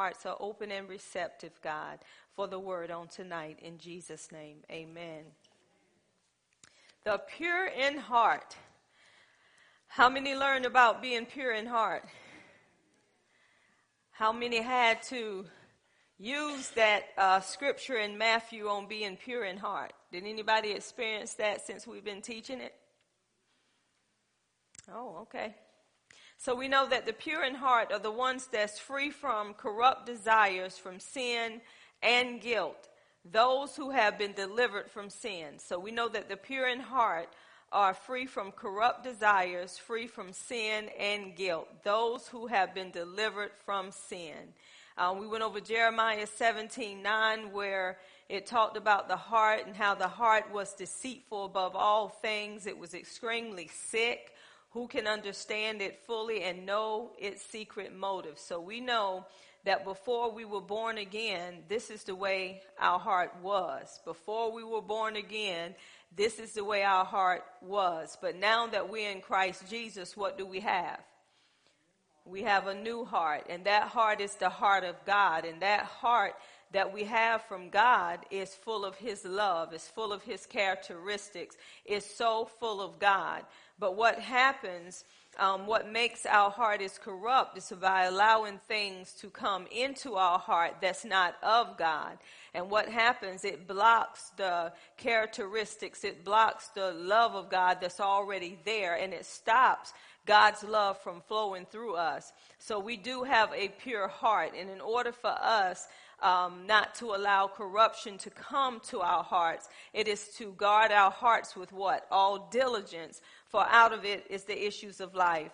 hearts are open and receptive, God, for the word on tonight. In Jesus' name, amen. The pure in heart. How many learned about being pure in heart? How many had to use that uh, scripture in Matthew on being pure in heart? Did anybody experience that since we've been teaching it? Oh, okay. So we know that the pure in heart are the ones that's free from corrupt desires, from sin and guilt. Those who have been delivered from sin. So we know that the pure in heart are free from corrupt desires, free from sin and guilt. Those who have been delivered from sin. Uh, we went over Jeremiah 17 9, where it talked about the heart and how the heart was deceitful above all things. It was extremely sick. Who can understand it fully and know its secret motives? So we know that before we were born again, this is the way our heart was. Before we were born again, this is the way our heart was. But now that we're in Christ Jesus, what do we have? We have a new heart, and that heart is the heart of God, and that heart that we have from God is full of His love, is full of His characteristics, is so full of God. But what happens, um, what makes our heart is corrupt is by allowing things to come into our heart that's not of God. And what happens, it blocks the characteristics, it blocks the love of God that's already there, and it stops God's love from flowing through us. So we do have a pure heart, and in order for us um, not to allow corruption to come to our hearts. It is to guard our hearts with what? All diligence, for out of it is the issues of life.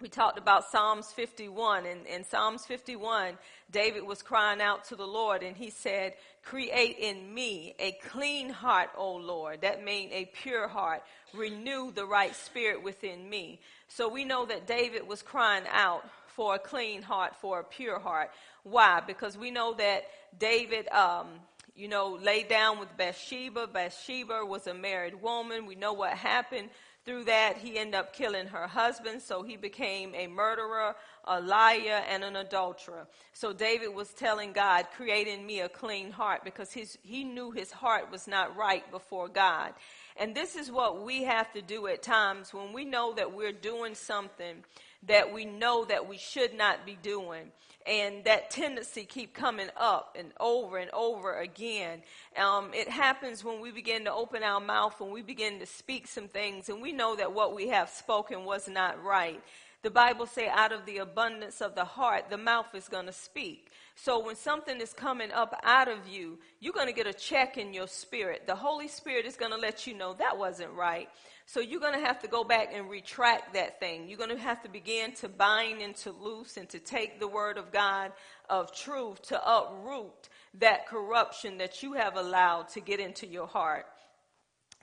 We talked about Psalms 51. and in Psalms 51, David was crying out to the Lord and he said, Create in me a clean heart, O Lord. That means a pure heart. Renew the right spirit within me. So we know that David was crying out for a clean heart, for a pure heart. Why? Because we know that David, um, you know, laid down with Bathsheba. Bathsheba was a married woman. We know what happened through that. He ended up killing her husband, so he became a murderer, a liar, and an adulterer. So David was telling God, create in me a clean heart because his, he knew his heart was not right before God. And this is what we have to do at times when we know that we're doing something that we know that we should not be doing. And that tendency keep coming up and over and over again. Um, it happens when we begin to open our mouth and we begin to speak some things and we know that what we have spoken was not right. The bible say out of the abundance of the heart the mouth is going to speak so when something is coming up out of you you're going to get a check in your spirit the holy spirit is going to let you know that wasn't right so you're going to have to go back and retract that thing. You're going to have to begin to bind and to loose and to take the word of God of truth to uproot that corruption that you have allowed to get into your heart.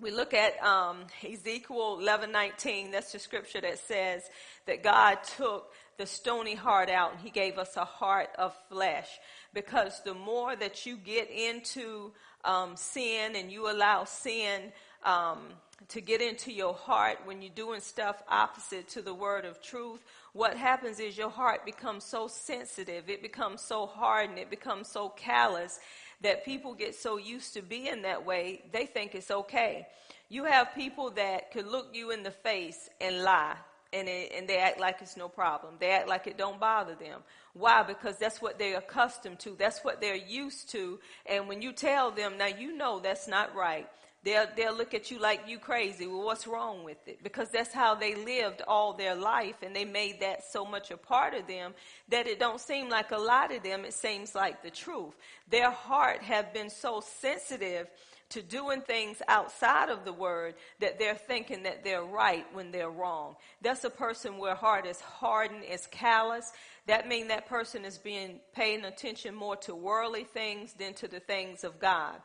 We look at um, Ezekiel 11:19. That's the scripture that says that God took the stony heart out and He gave us a heart of flesh. Because the more that you get into um, sin and you allow sin um, to get into your heart when you're doing stuff opposite to the word of truth, what happens is your heart becomes so sensitive, it becomes so hardened, it becomes so callous that people get so used to being that way, they think it's okay. You have people that could look you in the face and lie. And, it, and they act like it's no problem. They act like it don't bother them. Why? Because that's what they're accustomed to. That's what they're used to. And when you tell them, now you know that's not right. They'll, they'll look at you like you crazy. Well, what's wrong with it? Because that's how they lived all their life and they made that so much a part of them that it don't seem like a lot of them. It seems like the truth. Their heart have been so sensitive to doing things outside of the word that they're thinking that they're right when they're wrong. That's a person where heart is hardened, is callous. That means that person is being paying attention more to worldly things than to the things of God.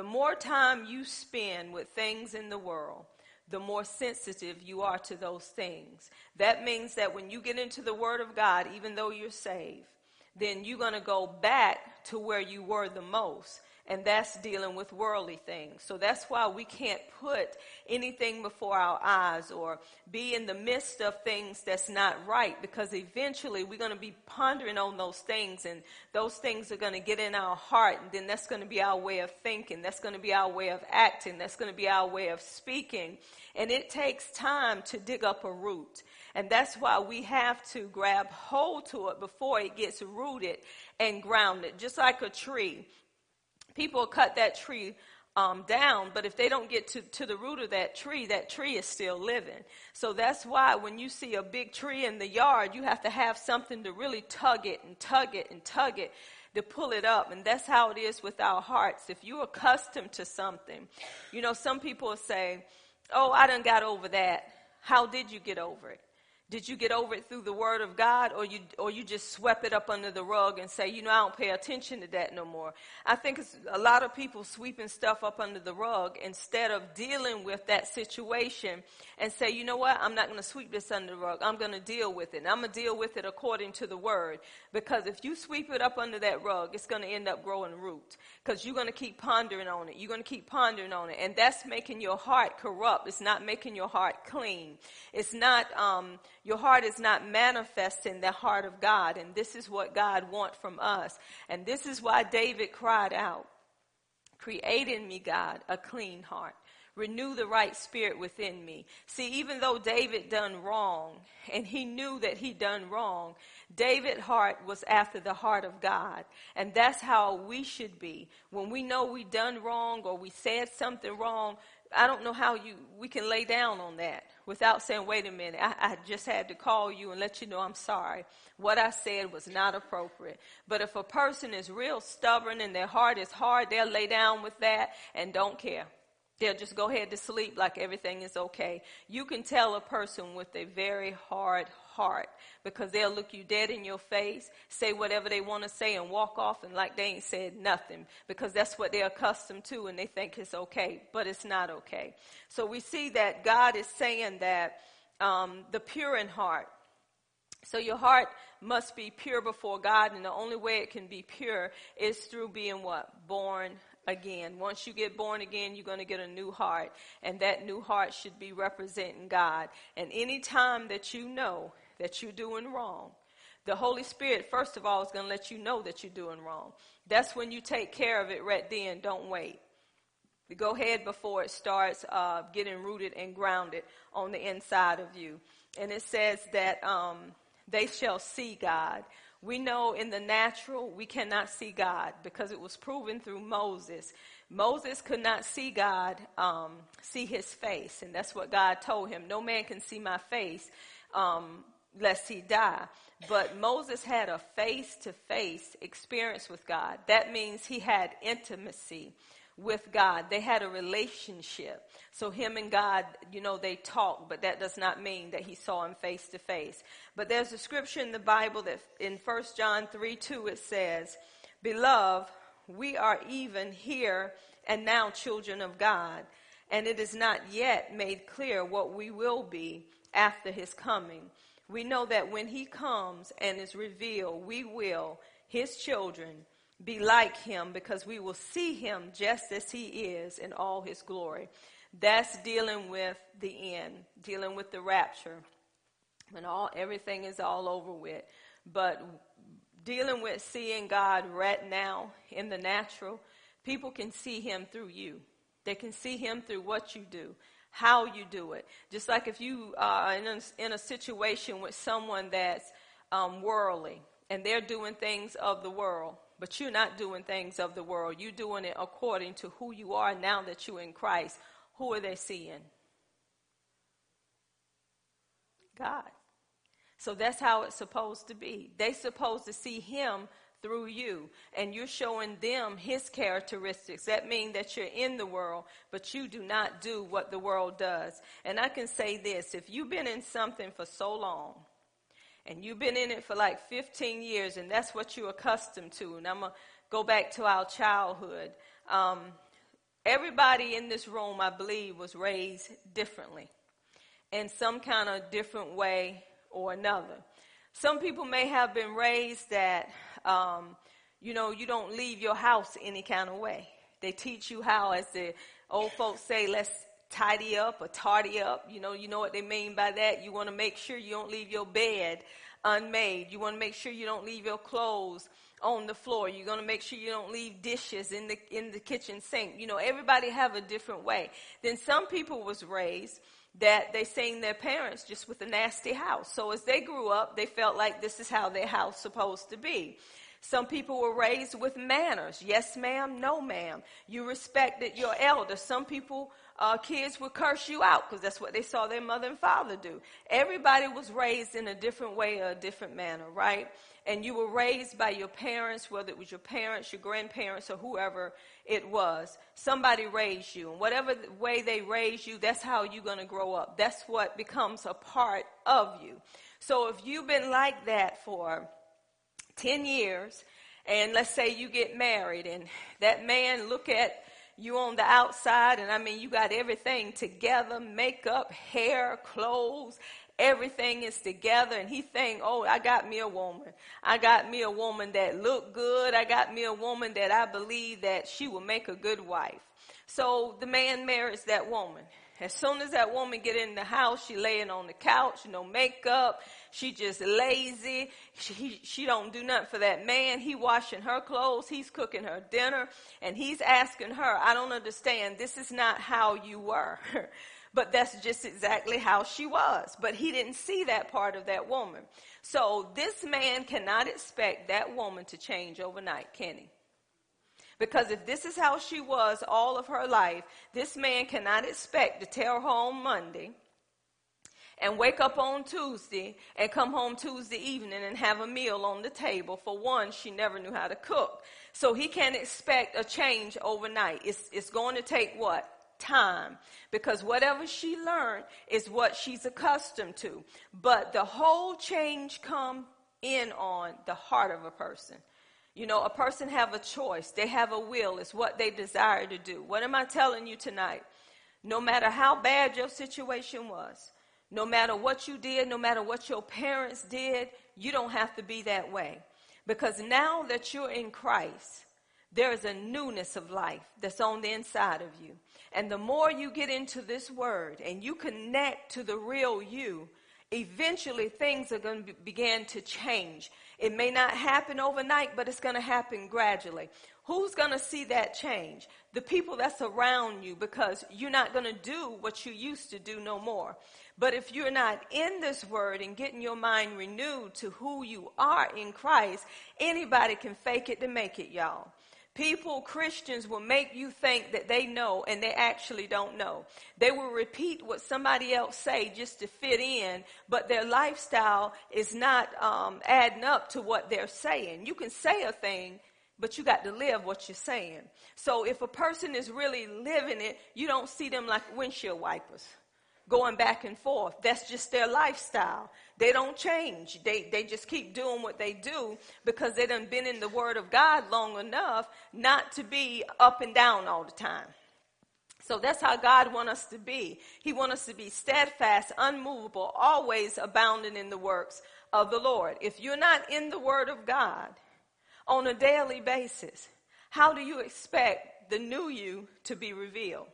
The more time you spend with things in the world, the more sensitive you are to those things. That means that when you get into the Word of God, even though you're saved, then you're going to go back to where you were the most. And that's dealing with worldly things. So that's why we can't put anything before our eyes or be in the midst of things that's not right because eventually we're going to be pondering on those things and those things are going to get in our heart and then that's going to be our way of thinking. That's going to be our way of acting. That's going to be our way of speaking. And it takes time to dig up a root. And that's why we have to grab hold to it before it gets rooted and grounded, just like a tree people cut that tree um, down, but if they don't get to, to the root of that tree, that tree is still living. So that's why when you see a big tree in the yard, you have to have something to really tug it and tug it and tug it to pull it up. And that's how it is with our hearts. If you're accustomed to something, you know, some people say, Oh, I done got over that. How did you get over it? Did you get over it through the word of God or you, or you just swept it up under the rug and say, you know, I don't pay attention to that no more? I think it's a lot of people sweeping stuff up under the rug instead of dealing with that situation and say, you know what? I'm not going to sweep this under the rug. I'm going to deal with it. And I'm going to deal with it according to the word. Because if you sweep it up under that rug, it's going to end up growing roots. Because you're going to keep pondering on it. You're going to keep pondering on it. And that's making your heart corrupt. It's not making your heart clean. It's not, um, your heart is not manifesting the heart of God. And this is what God wants from us. And this is why David cried out, Create in me, God, a clean heart. Renew the right spirit within me. See, even though David done wrong, and he knew that he done wrong, David's heart was after the heart of God. And that's how we should be. When we know we done wrong or we said something wrong, I don't know how you we can lay down on that without saying, wait a minute, I, I, just had to call you and let you know I'm sorry. What I said was not appropriate. But if a person is real stubborn and their heart is hard, they'll lay down with that and don't care. They'll just go ahead to sleep like everything is okay. You can tell a person with a very hard heart because they'll look you dead in your face, say whatever they want to say, and walk off and like they ain't said nothing because that's what they're accustomed to and they think it's okay, but it's not okay. So we see that God is saying that um, the pure in heart. So your heart must be pure before God, and the only way it can be pure is through being what? Born again. Once you get born again, you're going to get a new heart, and that new heart should be representing God. And any time that you know that you're doing wrong, the Holy Spirit, first of all, is going to let you know that you're doing wrong. That's when you take care of it right then. Don't wait. Go ahead before it starts uh, getting rooted and grounded on the inside of you. And it says that um, they shall see God. We know in the natural we cannot see God because it was proven through Moses. Moses could not see God, um, see his face, and that's what God told him. No man can see my face um, lest he die. But Moses had a face to face experience with God. That means he had intimacy with God. They had a relationship. So him and God, you know, they talked, but that does not mean that he saw him face to face. But there's a scripture in the Bible that in 1 John 3 2 it says, Beloved, we are even here and now children of God, and it is not yet made clear what we will be after his coming. We know that when he comes and is revealed, we will, his children, be like him because we will see him just as he is in all his glory. That's dealing with the end, dealing with the rapture, when all everything is all over with. But dealing with seeing God right now in the natural, people can see him through you. They can see him through what you do, how you do it. Just like if you are in a, in a situation with someone that's um, worldly and they're doing things of the world, but you're not doing things of the world. You're doing it according to who you are now that you're in Christ. Who are they seeing? God. So that's how it's supposed to be. They're supposed to see Him through you, and you're showing them His characteristics. That means that you're in the world, but you do not do what the world does. And I can say this if you've been in something for so long, and you've been in it for like 15 years, and that's what you're accustomed to. And I'm going to go back to our childhood. Um, everybody in this room, I believe, was raised differently in some kind of different way or another. Some people may have been raised that, um, you know, you don't leave your house any kind of way. They teach you how, as the old folks say, let's tidy up or tardy up. You know, you know what they mean by that. You want to make sure you don't leave your bed unmade. You want to make sure you don't leave your clothes on the floor. You're going to make sure you don't leave dishes in the in the kitchen sink. You know, everybody have a different way. Then some people was raised that they seen their parents just with a nasty house. So as they grew up, they felt like this is how their house supposed to be. Some people were raised with manners. Yes, ma'am. No, ma'am. You respected your elders. Some people, uh, kids would curse you out because that's what they saw their mother and father do. Everybody was raised in a different way or a different manner, right? And you were raised by your parents, whether it was your parents, your grandparents, or whoever it was. Somebody raised you. And whatever way they raised you, that's how you're going to grow up. That's what becomes a part of you. So if you've been like that for 10 years, and let's say you get married, and that man look at you on the outside, and I mean, you got everything together makeup, hair, clothes, everything is together and he think, oh, I got me a woman. I got me a woman that look good. I got me a woman that I believe that she will make a good wife. So the man marries that woman. As soon as that woman get in the house, she laying on the couch, no makeup. She just lazy. She, she don't do nothing for that man. He washing her clothes. He's cooking her dinner and he's asking her, I don't understand. This is not how you were. but that's just exactly how she was. But he didn't see that part of that woman. So this man cannot expect that woman to change overnight, can he? Because if this is how she was all of her life, this man cannot expect to tell her on Monday and wake up on Tuesday and come home Tuesday evening and have a meal on the table. For one, she never knew how to cook. So he can't expect a change overnight. It's, it's going to take what? Time. Because whatever she learned is what she's accustomed to. But the whole change come in on the heart of a person. You know, a person have a choice. They have a will. It's what they desire to do. What am I telling you tonight? No matter how bad your situation was, no matter what you did, no matter what your parents did, you don't have to be that way. Because now that you're in Christ, there is a newness of life that's on the inside of you. And the more you get into this word and you connect to the real you, eventually things are going to begin to change. It may not happen overnight, but it's going to happen gradually. Who's going to see that change? The people that's around you because you're not going to do what you used to do no more. But if you're not in this word and getting your mind renewed to who you are in Christ, anybody can fake it to make it, y'all. People, Christians, will make you think that they know and they actually don't know. They will repeat what somebody else say just to fit in, but their lifestyle is not um, adding up to what they're saying. You can say a thing, but you got to live what you're saying. So if a person is really living it, you don't see them like windshield wipers going back and forth. That's just their lifestyle. They don't change. They, they just keep doing what they do because they done been in the Word of God long enough not to be up and down all the time. So that's how God wants us to be. He wants us to be steadfast, unmovable, always abounding in the works of the Lord. If you're not in the Word of God on a daily basis, how do you expect the new you to be revealed?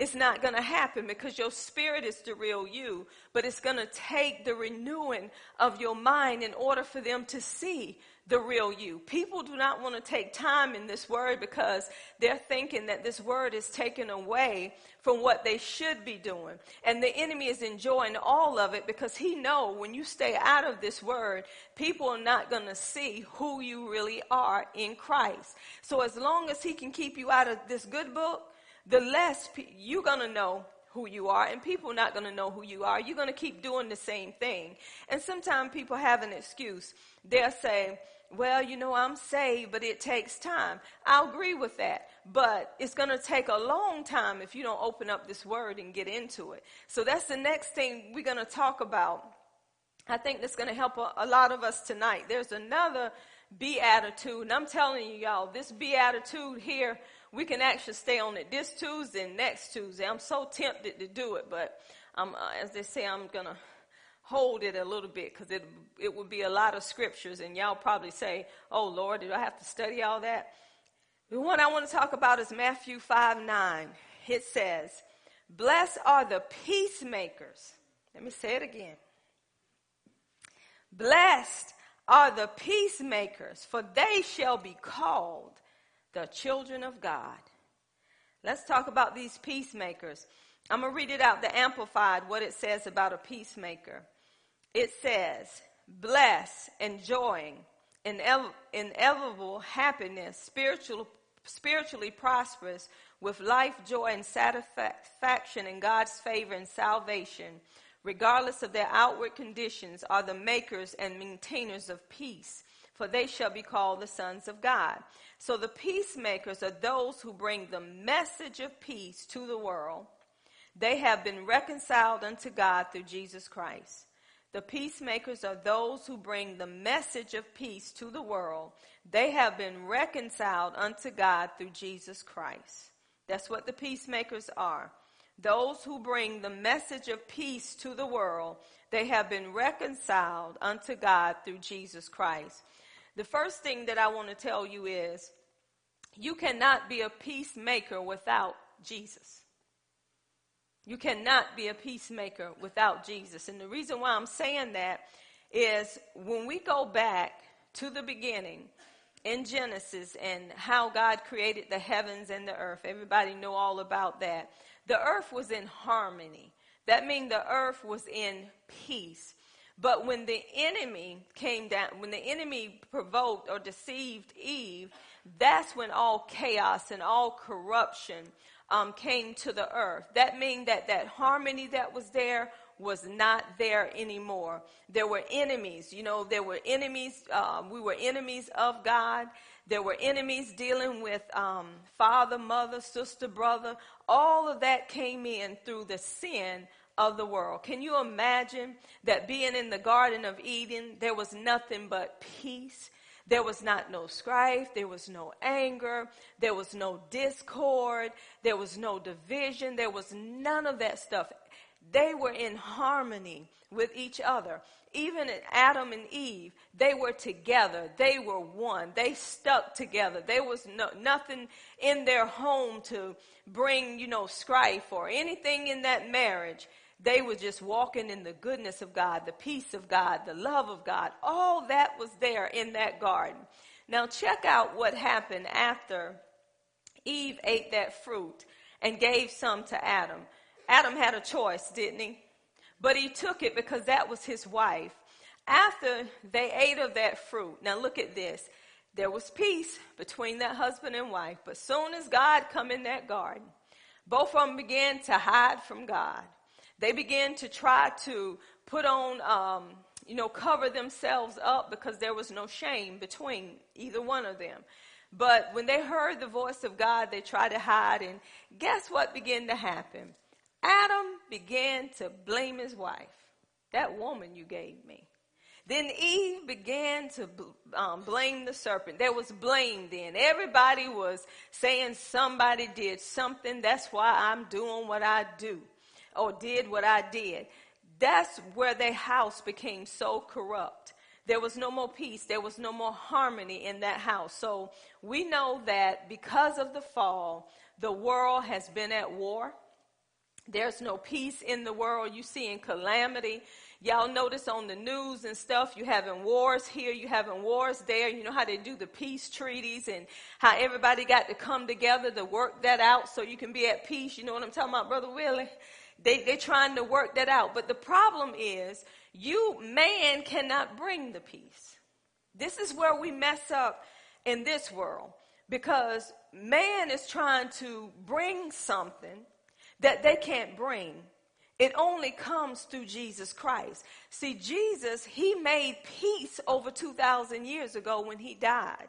It's not going to happen because your spirit is the real you, but it's going to take the renewing of your mind in order for them to see the real you. People do not want to take time in this word because they're thinking that this word is taken away from what they should be doing. And the enemy is enjoying all of it because he know when you stay out of this word, people are not going to see who you really are in Christ. So as long as he can keep you out of this good book, the less pe- you're going to know who you are, and people not going to know who you are. You're going to keep doing the same thing. And sometimes people have an excuse. They'll say, well, you know, I'm saved, but it takes time. I'll agree with that. But it's going to take a long time if you don't open up this word and get into it. So that's the next thing we're going to talk about. I think that's going to help a, a lot of us tonight. There's another beatitude, and I'm telling you, y'all, this beatitude here we can actually stay on it this Tuesday and next Tuesday. I'm so tempted to do it, but I'm, uh, as they say, I'm gonna hold it a little bit because it it would be a lot of scriptures, and y'all probably say, "Oh Lord, did I have to study all that?" The one I want to talk about is Matthew 5 9. It says, Blessed are the peacemakers. Let me say it again. Blessed are the peacemakers, for they shall be called the children of God. Let's talk about these peacemakers. I'm going to read it out, the Amplified, what it says about a peacemaker. It says, bless, enjoying, inevitable happiness, spiritual, spiritually prosperous, with life, joy, and satisfaction in God's favor and salvation, regardless of their outward conditions, are the makers and maintainers of peace, for they shall be called the sons of God. So the peacemakers are those who bring the message of peace to the world. They have been reconciled unto God through Jesus Christ. The peacemakers are those who bring the message of peace to the world. They have been reconciled unto God through Jesus Christ. That's what the peacemakers are. Those who bring the message of peace to the world, they have been reconciled unto God through Jesus Christ. The first thing that I want to tell you is you cannot be a peacemaker without Jesus. You cannot be a peacemaker without Jesus. And the reason why I'm saying that is when we go back to the beginning in Genesis and how God created the heavens and the earth, everybody know all about that. The earth was in harmony. That means the earth was in peace. But when the enemy came down, when the enemy provoked or deceived Eve, that's when all chaos and all corruption um, came to the earth. That means that that harmony that was there was not there anymore. There were enemies, you know, there were enemies. Um, we were enemies of God. There were enemies dealing with um, father, mother, sister, brother. All of that came in through the sin of the world. Can you imagine that being in the Garden of Eden, there was nothing but peace? There was not no strife. There was no anger. There was no discord. There was no division. There was none of that stuff. They were in harmony with each other. Even Adam and Eve, they were together. They were one. They stuck together. There was no, nothing in their home to bring, you know, strife or anything in that marriage. They were just walking in the goodness of God, the peace of God, the love of God. All that was there in that garden. Now, check out what happened after Eve ate that fruit and gave some to Adam. Adam had a choice, didn't he? But he took it because that was his wife. After they ate of that fruit, now look at this. There was peace between that husband and wife, but soon as God come in that garden, both of them began to hide from God. They began to try to put on, um, you know, cover themselves up because there was no shame between either one of them. But when they heard the voice of God, they tried to hide. And guess what began to happen? Adam began to blame his wife. That woman you gave me. Then Eve began to um, blame the serpent. There was blame then. Everybody was saying somebody did something. That's why I'm doing what I do or did what I did. That's where their house became so corrupt. There was no more peace. There was no more harmony in that house. So we know that because of the fall, the world has been at war. There's no peace in the world. You see in calamity. Y'all notice on the news and stuff, you having wars here, you having wars there. You know how they do the peace treaties and how everybody got to come together to work that out so you can be at peace. You know what I'm talking about, Brother Willie? They, they're trying to work that out. But the problem is, you, man, cannot bring the peace. This is where we mess up in this world because man is trying to bring something that they can't bring. It only comes through Jesus Christ. See, Jesus, he made peace over 2,000 years ago when he died.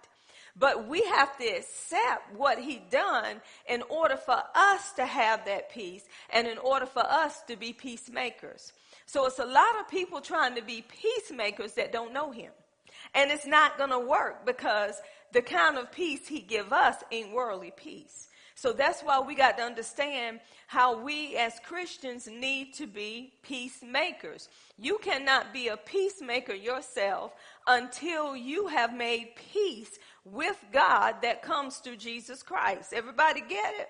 But we have to accept what he done in order for us to have that peace and in order for us to be peacemakers. So it's a lot of people trying to be peacemakers that don't know him. And it's not going to work because the kind of peace he give us ain't worldly peace. So that's why we got to understand how we as Christians need to be peacemakers. You cannot be a peacemaker yourself until you have made peace with God that comes through Jesus Christ. Everybody get it?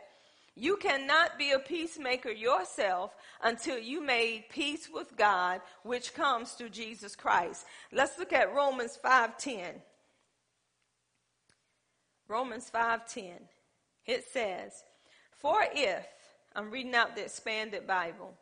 You cannot be a peacemaker yourself until you made peace with God, which comes through Jesus Christ. Let's look at Romans 5:10. Romans 5:10. It says, "For if I'm reading out the expanded Bible.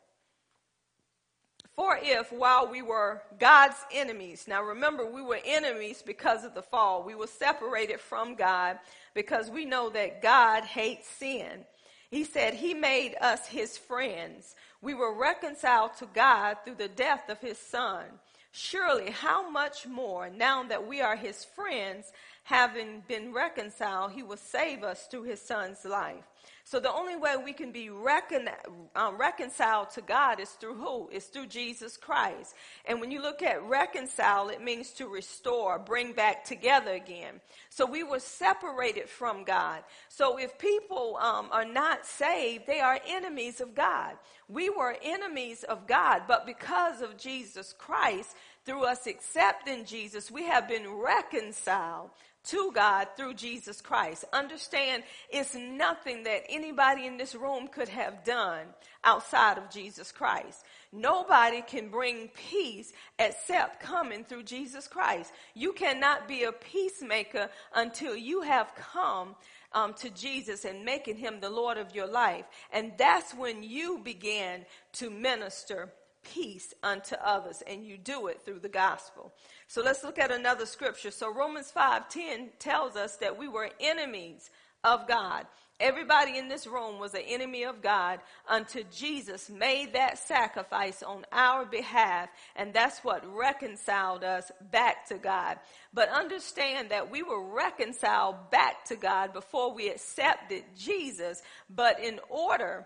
For if while we were God's enemies, now remember, we were enemies because of the fall. We were separated from God because we know that God hates sin. He said he made us his friends. We were reconciled to God through the death of his son. Surely, how much more, now that we are his friends, having been reconciled, he will save us through his son's life. So the only way we can be recon, um, reconciled to God is through who? Is through Jesus Christ. And when you look at reconcile, it means to restore, bring back together again. So we were separated from God. So if people um, are not saved, they are enemies of God. We were enemies of God, but because of Jesus Christ, through us accepting Jesus, we have been reconciled to God through Jesus Christ. Understand it's nothing that anybody in this room could have done outside of Jesus Christ. Nobody can bring peace except coming through Jesus Christ. You cannot be a peacemaker until you have come um, to Jesus and making him the Lord of your life. And that's when you begin to minister peace unto others and you do it through the gospel. So let's look at another scripture. So Romans 5:10 tells us that we were enemies of God. Everybody in this room was an enemy of God until Jesus made that sacrifice on our behalf, and that's what reconciled us back to God. But understand that we were reconciled back to God before we accepted Jesus, but in order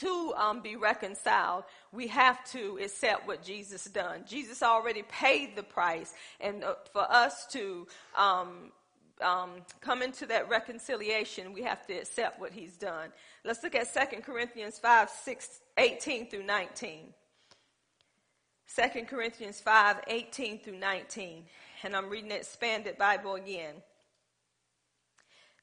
to um, be reconciled, we have to accept what Jesus done. Jesus already paid the price, and uh, for us to um, um, come into that reconciliation, we have to accept what He's done. Let's look at 2 Corinthians 5, 6, 18 through 19. 2 Corinthians 5, 18 through 19. And I'm reading the expanded Bible again.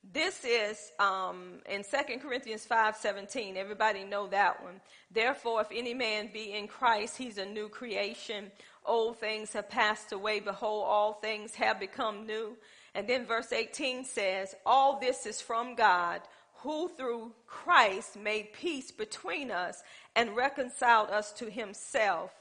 This is um, in 2 Corinthians 5:17. Everybody know that one. Therefore, if any man be in Christ, he's a new creation. Old things have passed away. Behold, all things have become new. And then verse 18 says, All this is from God, who through Christ made peace between us and reconciled us to himself,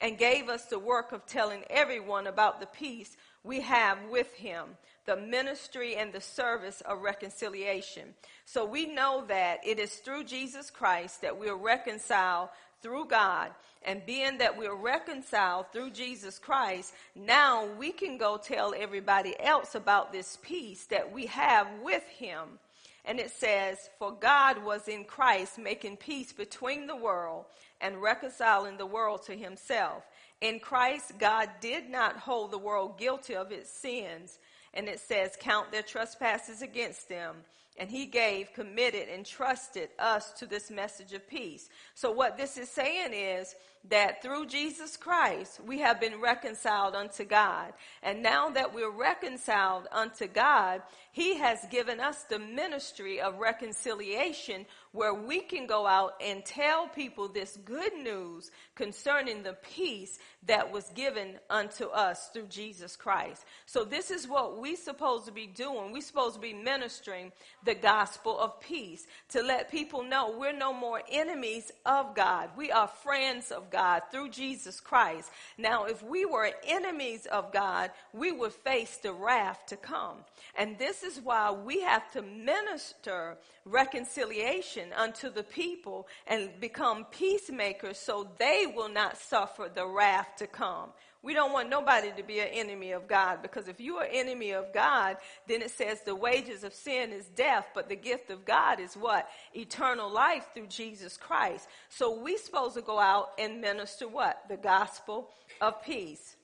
and gave us the work of telling everyone about the peace we have with him the ministry and the service of reconciliation. So we know that it is through Jesus Christ that we are reconciled through God. And being that we're reconciled through Jesus Christ, now we can go tell everybody else about this peace that we have with Him. And it says, For God was in Christ making peace between the world and reconciling the world to Himself. In Christ, God did not hold the world guilty of its sins and it says, Count their trespasses against them. And he gave, committed, and trusted us to this message of peace. So, what this is saying is that through Jesus Christ, we have been reconciled unto God. And now that we're reconciled unto God, he has given us the ministry of reconciliation where we can go out and tell people this good news concerning the peace that was given unto us through Jesus Christ. So this is what we're supposed to be doing. We're supposed to be ministering the gospel of peace to let people know we're no more enemies of God. We are friends of God through Jesus Christ. Now, if we were enemies of God, we would face the wrath to come. And this is why we have to minister reconciliation unto the people and become peacemakers so they will not suffer the wrath to come. We don't want nobody to be an enemy of God because if you are enemy of God, then it says the wages of sin is death, but the gift of God is what? Eternal life through Jesus Christ. So we supposed to go out and minister what? The gospel of peace.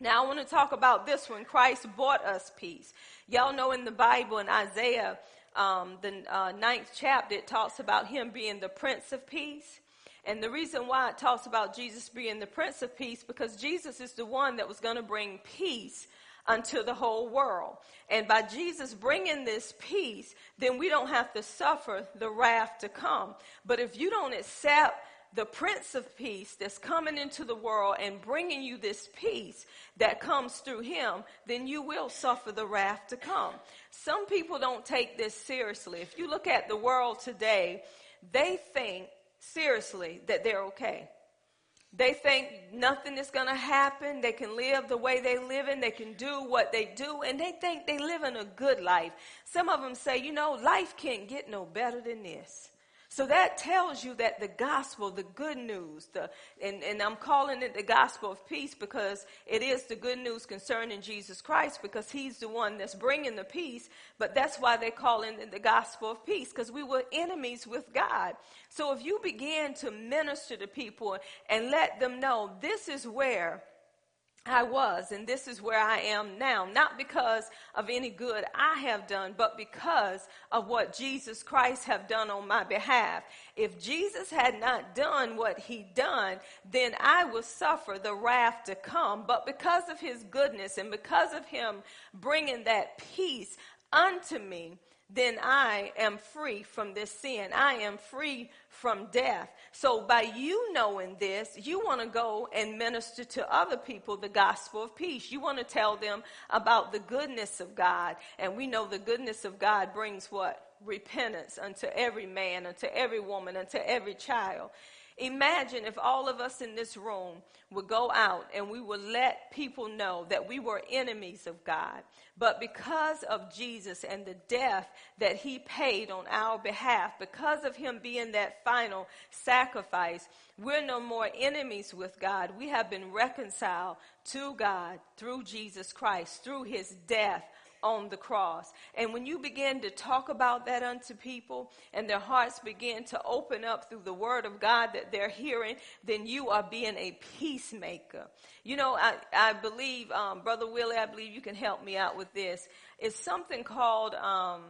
Now I want to talk about this when Christ bought us peace. Y'all know in the Bible in Isaiah, um, the uh, ninth chapter, it talks about him being the Prince of Peace. And the reason why it talks about Jesus being the Prince of Peace, because Jesus is the one that was going to bring peace unto the whole world. And by Jesus bringing this peace, then we don't have to suffer the wrath to come. But if you don't accept the Prince of Peace that's coming into the world and bringing you this peace that comes through him, then you will suffer the wrath to come. Some people don't take this seriously. If you look at the world today, they think seriously that they're okay. They think nothing is going to happen. They can live the way they live and They can do what they do. And they think they live in a good life. Some of them say, you know, life can't get no better than this. So that tells you that the gospel, the good news, the, and, and I'm calling it the gospel of peace because it is the good news concerning Jesus Christ because he's the one that's bringing the peace. But that's why they call it the gospel of peace because we were enemies with God. So if you begin to minister to people and let them know this is where I was, and this is where I am now, not because of any good I have done, but because of what Jesus Christ have done on my behalf. If Jesus had not done what he done, then I would suffer the wrath to come. But because of his goodness and because of him bringing that peace unto me, then I am free from this sin. I am free from death. So by you knowing this, you want to go and minister to other people the gospel of peace. You want to tell them about the goodness of God. And we know the goodness of God brings what? Repentance unto every man, unto every woman, unto every child. Imagine if all of us in this room would go out and we would let people know that we were enemies of God. But because of Jesus and the death that he paid on our behalf, because of him being that final sacrifice, we're no more enemies with God. We have been reconciled to God through Jesus Christ, through his death on the cross. And when you begin to talk about that unto people and their hearts begin to open up through the word of God that they're hearing, then you are being a peacemaker. You know, I, I believe, um, Brother Willie, I believe you can help me out with this. It's something called um,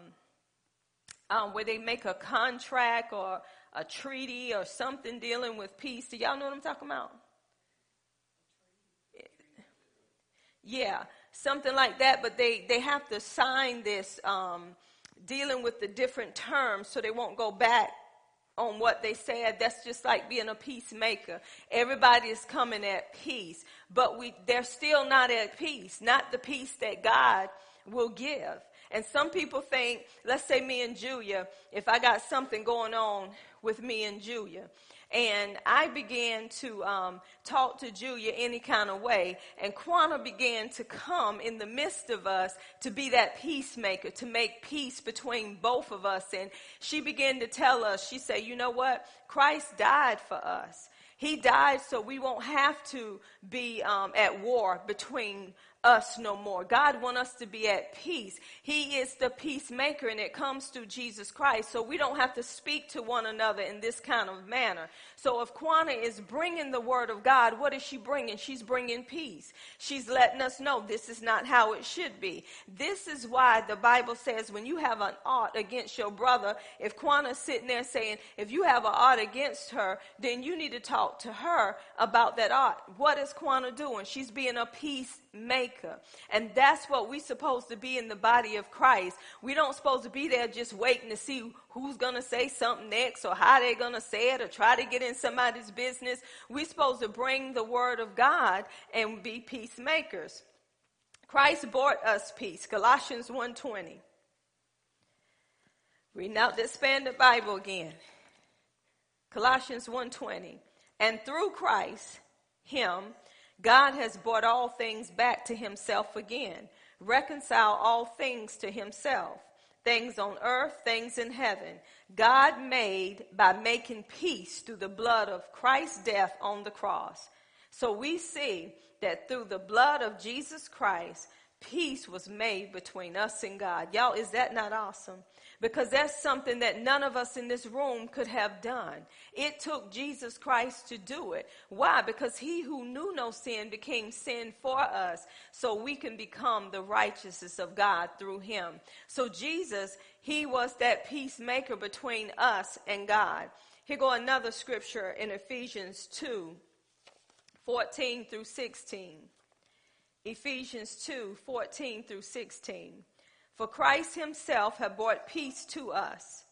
um, where they make a contract or a treaty or something dealing with peace. Do y'all know what I'm talking about? Yeah something like that, but they, they have to sign this um, dealing with the different terms so they won't go back on what they said. That's just like being a peacemaker. Everybody is coming at peace, but we, they're still not at peace, not the peace that God will give. And some people think, let's say me and Julia, if I got something going on with me and Julia, and I began to um, talk to Julia any kind of way. And Quana began to come in the midst of us to be that peacemaker, to make peace between both of us. And she began to tell us, she said, you know what? Christ died for us. He died so we won't have to be um, at war between us no more. God wants us to be at peace. He is the peacemaker and it comes through Jesus Christ. So we don't have to speak to one another in this kind of manner. So if Quana is bringing the word of God, what is she bringing? She's bringing peace. She's letting us know this is not how it should be. This is why the Bible says when you have an ought against your brother, if Quana's sitting there saying, if you have an ought against her, then you need to talk to her about that ought. What is Quana doing? She's being a peacemaker maker. And that's what we're supposed to be in the body of Christ. We don't supposed to be there just waiting to see who's going to say something next or how they're going to say it or try to get in somebody's business. We're supposed to bring the word of God and be peacemakers. Christ brought us peace. Colossians 1.20. Reading out the Bible again. Colossians 1.20. And through Christ, him, God has brought all things back to himself again, reconcile all things to himself, things on earth, things in heaven. God made by making peace through the blood of Christ's death on the cross. So we see that through the blood of Jesus Christ, peace was made between us and God. Y'all, is that not awesome? because that's something that none of us in this room could have done. It took Jesus Christ to do it. Why? Because he who knew no sin became sin for us so we can become the righteousness of God through him. So Jesus, he was that peacemaker between us and God. Here go another scripture in Ephesians 2, 14 through 16. Ephesians 2 14 through 16. For Christ himself had brought peace to us.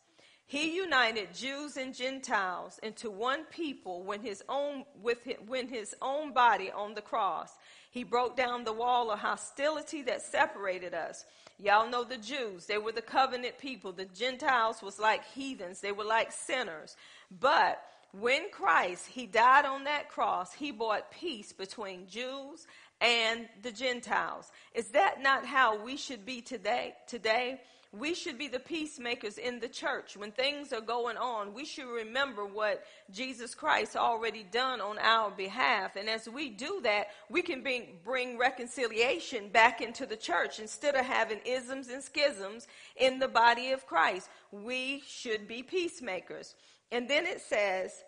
He united Jews and Gentiles into one people when his own, with his, when his own body on the cross. He broke down the wall of hostility that separated us. Y'all know the Jews, they were the covenant people. The Gentiles was like heathens, they were like sinners. But when Christ, he died on that cross, he brought peace between Jews and the Gentiles. Is that not how we should be today? Today, we should be the peacemakers in the church. When things are going on, we should remember what Jesus Christ already done on our behalf. And as we do that, we can bring, bring reconciliation back into the church instead of having isms and schisms in the body of Christ. We should be peacemakers. And then it says,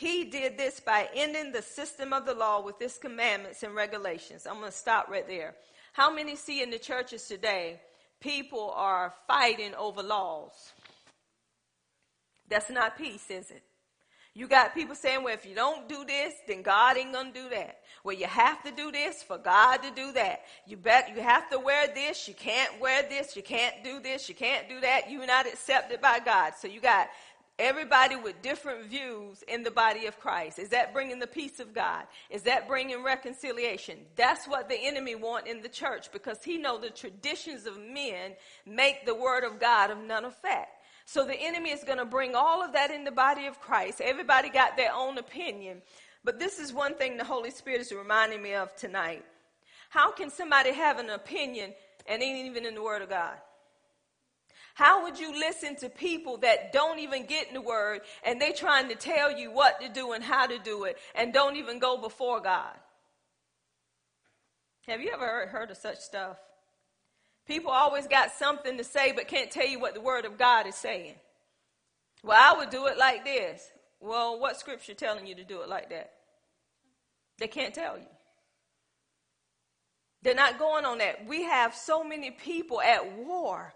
he did this by ending the system of the law with its commandments and regulations. I'm going to stop right there. How many see in the churches today people are fighting over laws? That's not peace, is it? You got people saying, well, if you don't do this, then God ain't gonna do that. Well, you have to do this for God to do that. You bet you have to wear this, you can't wear this, you can't do this, you can't do that. You're not accepted by God. So you got Everybody with different views in the body of Christ. Is that bringing the peace of God? Is that bringing reconciliation? That's what the enemy want in the church because he know the traditions of men make the word of God of none effect. So the enemy is going to bring all of that in the body of Christ. Everybody got their own opinion. But this is one thing the Holy Spirit is reminding me of tonight. How can somebody have an opinion and ain't even in the word of God? How would you listen to people that don't even get in the word and they trying to tell you what to do and how to do it and don't even go before God? Have you ever heard of such stuff? People always got something to say but can't tell you what the word of God is saying. Well, I would do it like this. Well, what scripture telling you to do it like that? They can't tell you. They're not going on that. We have so many people at war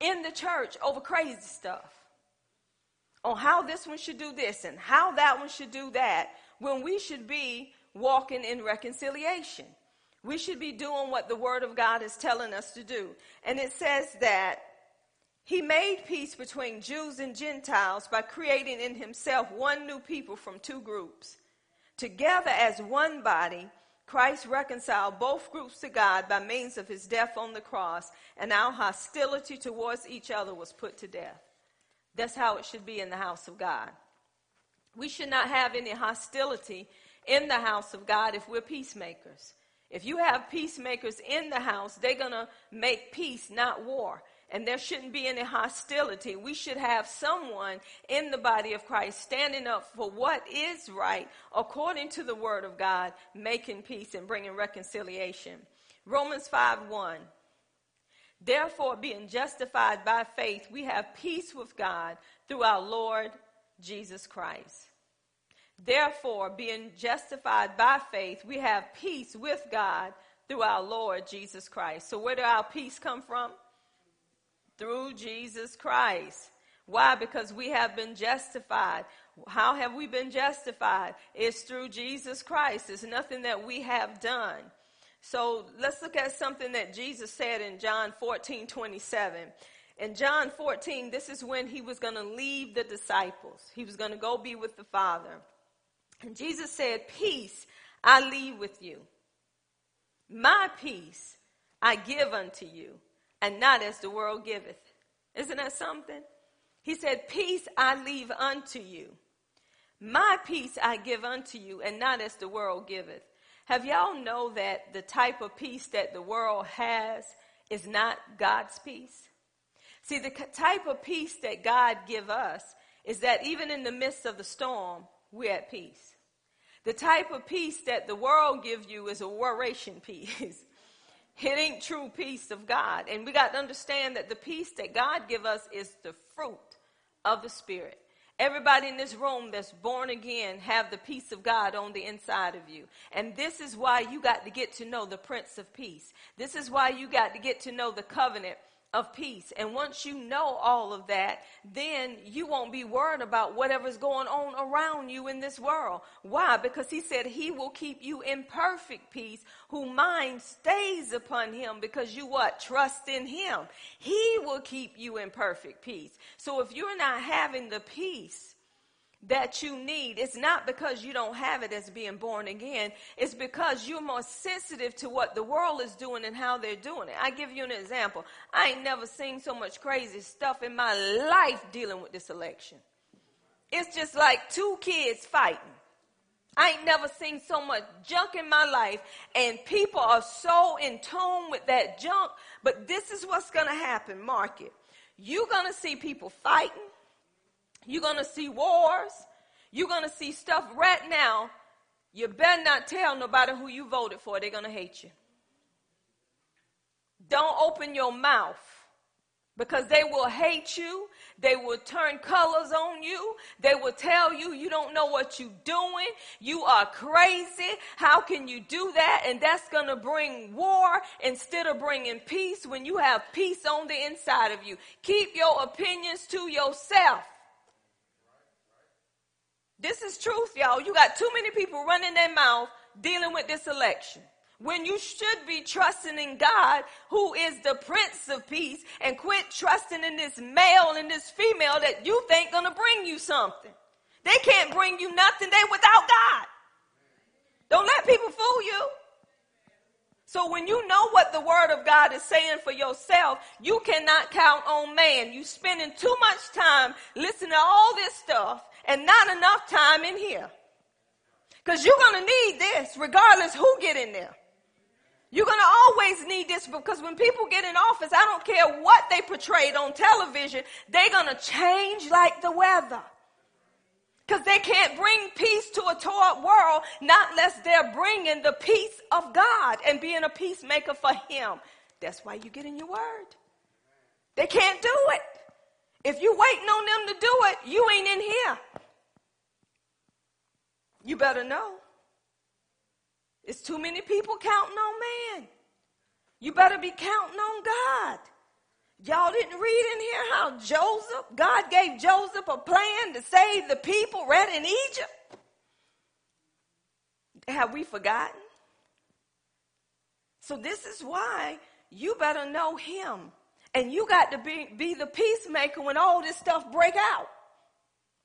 in the church over crazy stuff on how this one should do this and how that one should do that when we should be walking in reconciliation. We should be doing what the Word of God is telling us to do. And it says that He made peace between Jews and Gentiles by creating in Himself one new people from two groups. Together as one body, Christ reconciled both groups to God by means of his death on the cross, and our hostility towards each other was put to death. That's how it should be in the house of God. We should not have any hostility in the house of God if we're peacemakers. If you have peacemakers in the house, they're going to make peace, not war and there shouldn't be any hostility. We should have someone in the body of Christ standing up for what is right according to the word of God, making peace and bringing reconciliation. Romans 5 1. Therefore, being justified by faith, we have peace with God through our Lord Jesus Christ. Therefore, being justified by faith, we have peace with God through our Lord Jesus Christ. So, where do our peace come from? Through Jesus Christ. Why? Because we have been justified. How have we been justified? It's through Jesus Christ. It's nothing that we have done. So let's look at something that Jesus said in John 14 27. In John 14, this is when he was going to leave the disciples. He was going to go be with the Father. And Jesus said, Peace I leave with you. My peace I give unto you and not as the world giveth. Isn't that something? He said, Peace I leave unto you. My peace I give unto you, and not as the world giveth. Have y'all know that the type of peace that the world has is not God's peace? See, the type of peace that God give us is that even in the midst of the storm, we're at peace. The type of peace that the world gives you is a warration peace. It ain't true peace of God. And we got to understand that the peace that God give us is the fruit of the Spirit. Everybody in this room that's born again have the peace of God on the inside of you. And this is why you got to get to know the Prince of Peace. This is why you got to get to know the covenant of peace. And once you know all of that, then you won't be worried about whatever's going on around you in this world. Why? Because he said he will keep you in perfect peace, whose mind stays upon him because you what? Trust in him. He will keep you in perfect peace. So if you're not having the peace that you need. It's not because you don't have it as being born again. It's because you're more sensitive to what the world is doing and how they're doing it. I give you an example. I ain't never seen so much crazy stuff in my life dealing with this election. It's just like two kids fighting. I ain't never seen so much junk in my life, and people are so in tune with that junk. But this is what's going to happen, mark it. You're going to see people fighting. You're going to see wars. You're going to see stuff right now. You better not tell nobody who you voted for. They're going to hate you. Don't open your mouth because they will hate you. They will turn colors on you. They will tell you you don't know what you're doing. You are crazy. How can you do that? And that's going to bring war instead of bringing peace when you have peace on the inside of you. Keep your opinions to yourself. This is truth, y'all. You got too many people running their mouth dealing with this election. When you should be trusting in God, who is the Prince of Peace, and quit trusting in this male and this female that you think gonna bring you something. They can't bring you nothing. They without God. Don't let people fool you. So when you know what the word of God is saying for yourself, you cannot count on man. You spending too much time listening to all this stuff and not enough time in here. Because you're going to need this regardless who get in there. You're going to always need this because when people get in office, I don't care what they portrayed on television, they're going to change like the weather. Because they can't bring peace to a tore up world not unless they're bringing the peace of God and being a peacemaker for Him. That's why you get in your word. They can't do it. If you're waiting on them to do it, you ain't in here. You better know. It's too many people counting on man. You better be counting on God. Y'all didn't read in here how Joseph, God gave Joseph a plan to save the people right in Egypt. Have we forgotten? So this is why you better know him. And you got to be, be the peacemaker when all this stuff break out.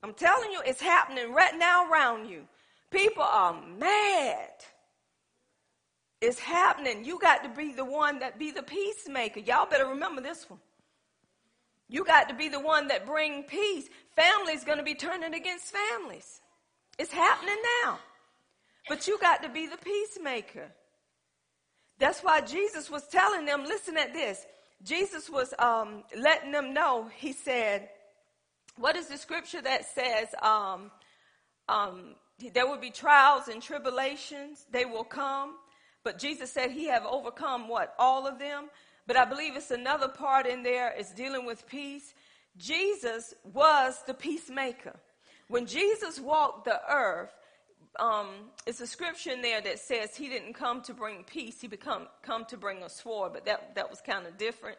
I'm telling you, it's happening right now around you. People are mad. It's happening. You got to be the one that be the peacemaker. Y'all better remember this one. You got to be the one that bring peace. Family's going to be turning against families. It's happening now. But you got to be the peacemaker. That's why Jesus was telling them, listen at this. Jesus was um, letting them know, he said, what is the scripture that says um, um, there will be trials and tribulations, they will come. But Jesus said he have overcome what? All of them. But I believe it's another part in there is dealing with peace. Jesus was the peacemaker. When Jesus walked the earth, um, it's a scripture in there that says he didn't come to bring peace, he become come to bring a sword, but that, that was kind of different.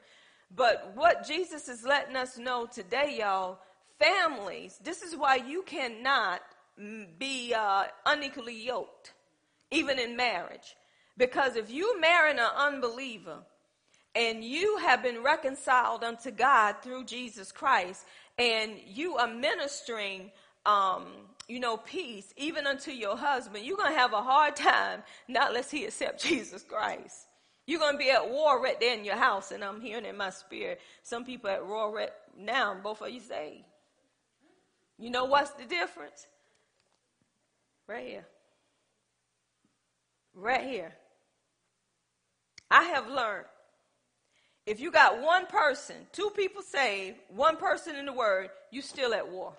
But what Jesus is letting us know today, y'all, families, this is why you cannot be uh, unequally yoked, even in marriage. Because if you marry an unbeliever and you have been reconciled unto God through Jesus Christ, and you are ministering um, you know, peace, even unto your husband, you're going to have a hard time not unless he accept Jesus Christ. You're going to be at war right there in your house, and I'm hearing in my spirit. Some people at war right now, both of you say, you know what's the difference? Right here. Right here. I have learned if you got one person, two people saved, one person in the word, you still at war.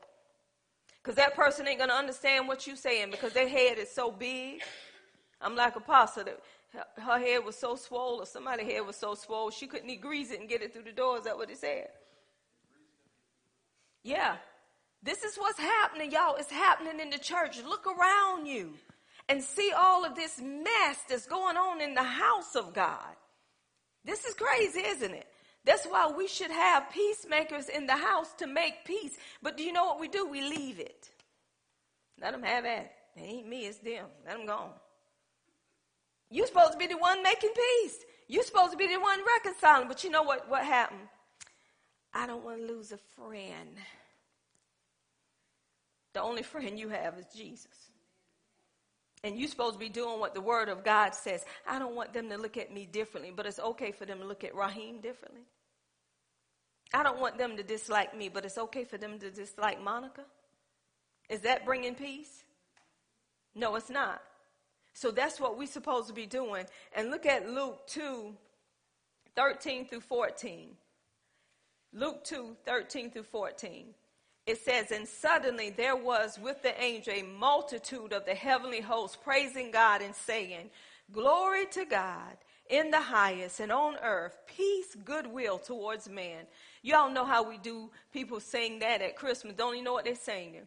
Because that person ain't going to understand what you're saying because their head is so big. I'm like a Apostle. Her head was so swollen, or somebody's head was so swollen, she couldn't grease it and get it through the door. Is that what it said? Yeah. This is what's happening, y'all. It's happening in the church. Look around you and see all of this mess that's going on in the house of God. This is crazy, isn't it? That's why we should have peacemakers in the house to make peace. But do you know what we do? We leave it. Let them have it. It ain't me, it's them. Let them go. You're supposed to be the one making peace. You're supposed to be the one reconciling. But you know what, what happened? I don't want to lose a friend. The only friend you have is Jesus. And you're supposed to be doing what the Word of God says. I don't want them to look at me differently, but it's okay for them to look at Raheem differently. I don't want them to dislike me, but it's okay for them to dislike Monica. Is that bringing peace? No, it's not. So that's what we're supposed to be doing. And look at Luke 2 13 through 14. Luke 2 13 through 14. It says, And suddenly there was with the angel a multitude of the heavenly hosts praising God and saying, Glory to God in the highest and on earth, peace, goodwill towards man. Y'all know how we do people sing that at Christmas. Don't you know what they're singing?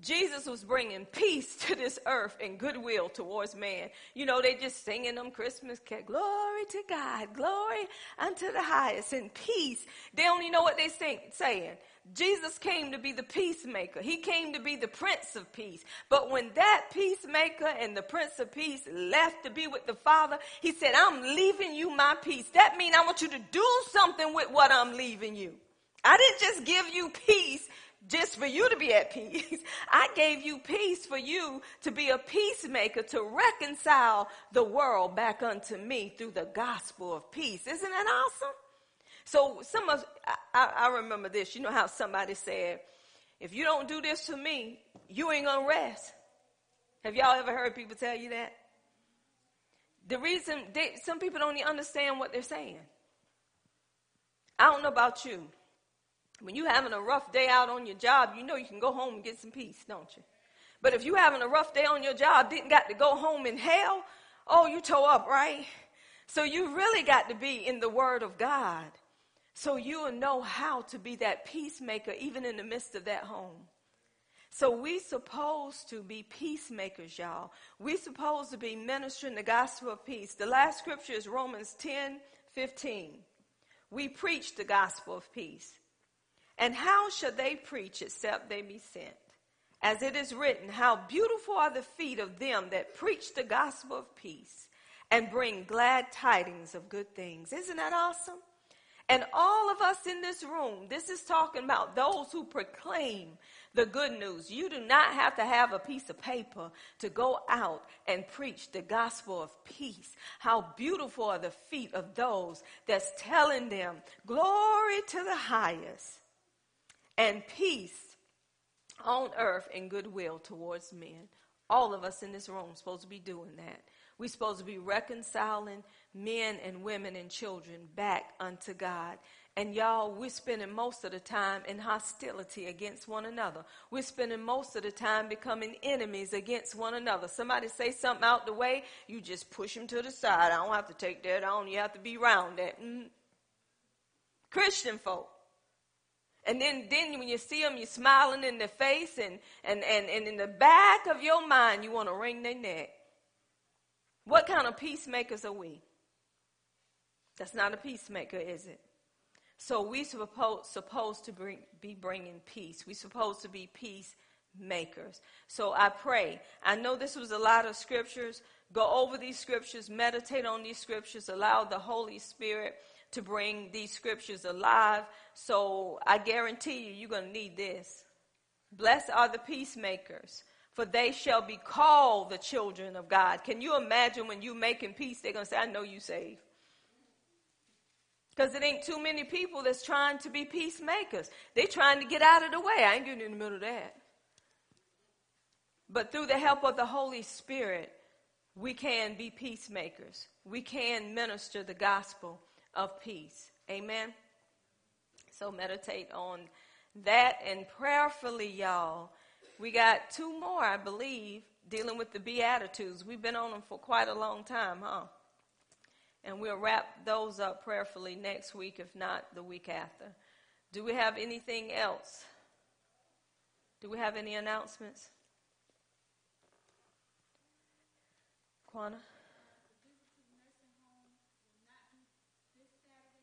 Jesus was bringing peace to this earth and goodwill towards man. You know, they just singing them Christmas. Glory to God, glory unto the highest, and peace. They only know what they sing, saying. Jesus came to be the peacemaker. He came to be the Prince of Peace. But when that peacemaker and the Prince of Peace left to be with the Father, he said, I'm leaving you my peace. That means I want you to do something with what I'm leaving you. I didn't just give you peace just for you to be at peace. I gave you peace for you to be a peacemaker, to reconcile the world back unto me through the gospel of peace. Isn't that awesome? So some of, I, I remember this. You know how somebody said, if you don't do this to me, you ain't gonna rest. Have y'all ever heard people tell you that? The reason they, some people don't even understand what they're saying. I don't know about you. When you're having a rough day out on your job, you know you can go home and get some peace, don't you? But if you're having a rough day on your job, didn't got to go home in hell, oh, you toe up, right? So you really got to be in the Word of God. So you will know how to be that peacemaker even in the midst of that home. So we supposed to be peacemakers, y'all. We supposed to be ministering the gospel of peace. The last scripture is Romans 10, 15. We preach the gospel of peace. And how shall they preach except they be sent? As it is written, how beautiful are the feet of them that preach the gospel of peace and bring glad tidings of good things. Isn't that awesome? And all of us in this room, this is talking about those who proclaim the good news. You do not have to have a piece of paper to go out and preach the gospel of peace. How beautiful are the feet of those that's telling them, glory to the highest and peace on earth and goodwill towards men. All of us in this room supposed to be doing that. We're supposed to be reconciling men and women and children back unto God. And y'all, we're spending most of the time in hostility against one another. We're spending most of the time becoming enemies against one another. Somebody say something out the way, you just push them to the side. I don't have to take that on. You have to be around that. Mm. Christian folk. And then, then when you see them, you're smiling in their face, and, and, and, and in the back of your mind, you want to wring their neck. What kind of peacemakers are we? That's not a peacemaker, is it? So we supposed supposed to bring, be bringing peace. We supposed to be peacemakers. So I pray. I know this was a lot of scriptures. Go over these scriptures, meditate on these scriptures, allow the Holy Spirit to bring these scriptures alive. So I guarantee you, you're going to need this. Blessed are the peacemakers, for they shall be called the children of God. Can you imagine when you're making peace, they're going to say, I know you saved. Because it ain't too many people that's trying to be peacemakers. They're trying to get out of the way. I ain't getting in the middle of that. But through the help of the Holy Spirit, we can be peacemakers. We can minister the gospel of peace. Amen. So meditate on that and prayerfully, y'all. We got two more, I believe, dealing with the Beatitudes. We've been on them for quite a long time, huh? And we'll wrap those up prayerfully next week, if not the week after. Do we have anything else? Do we have any announcements? Quana?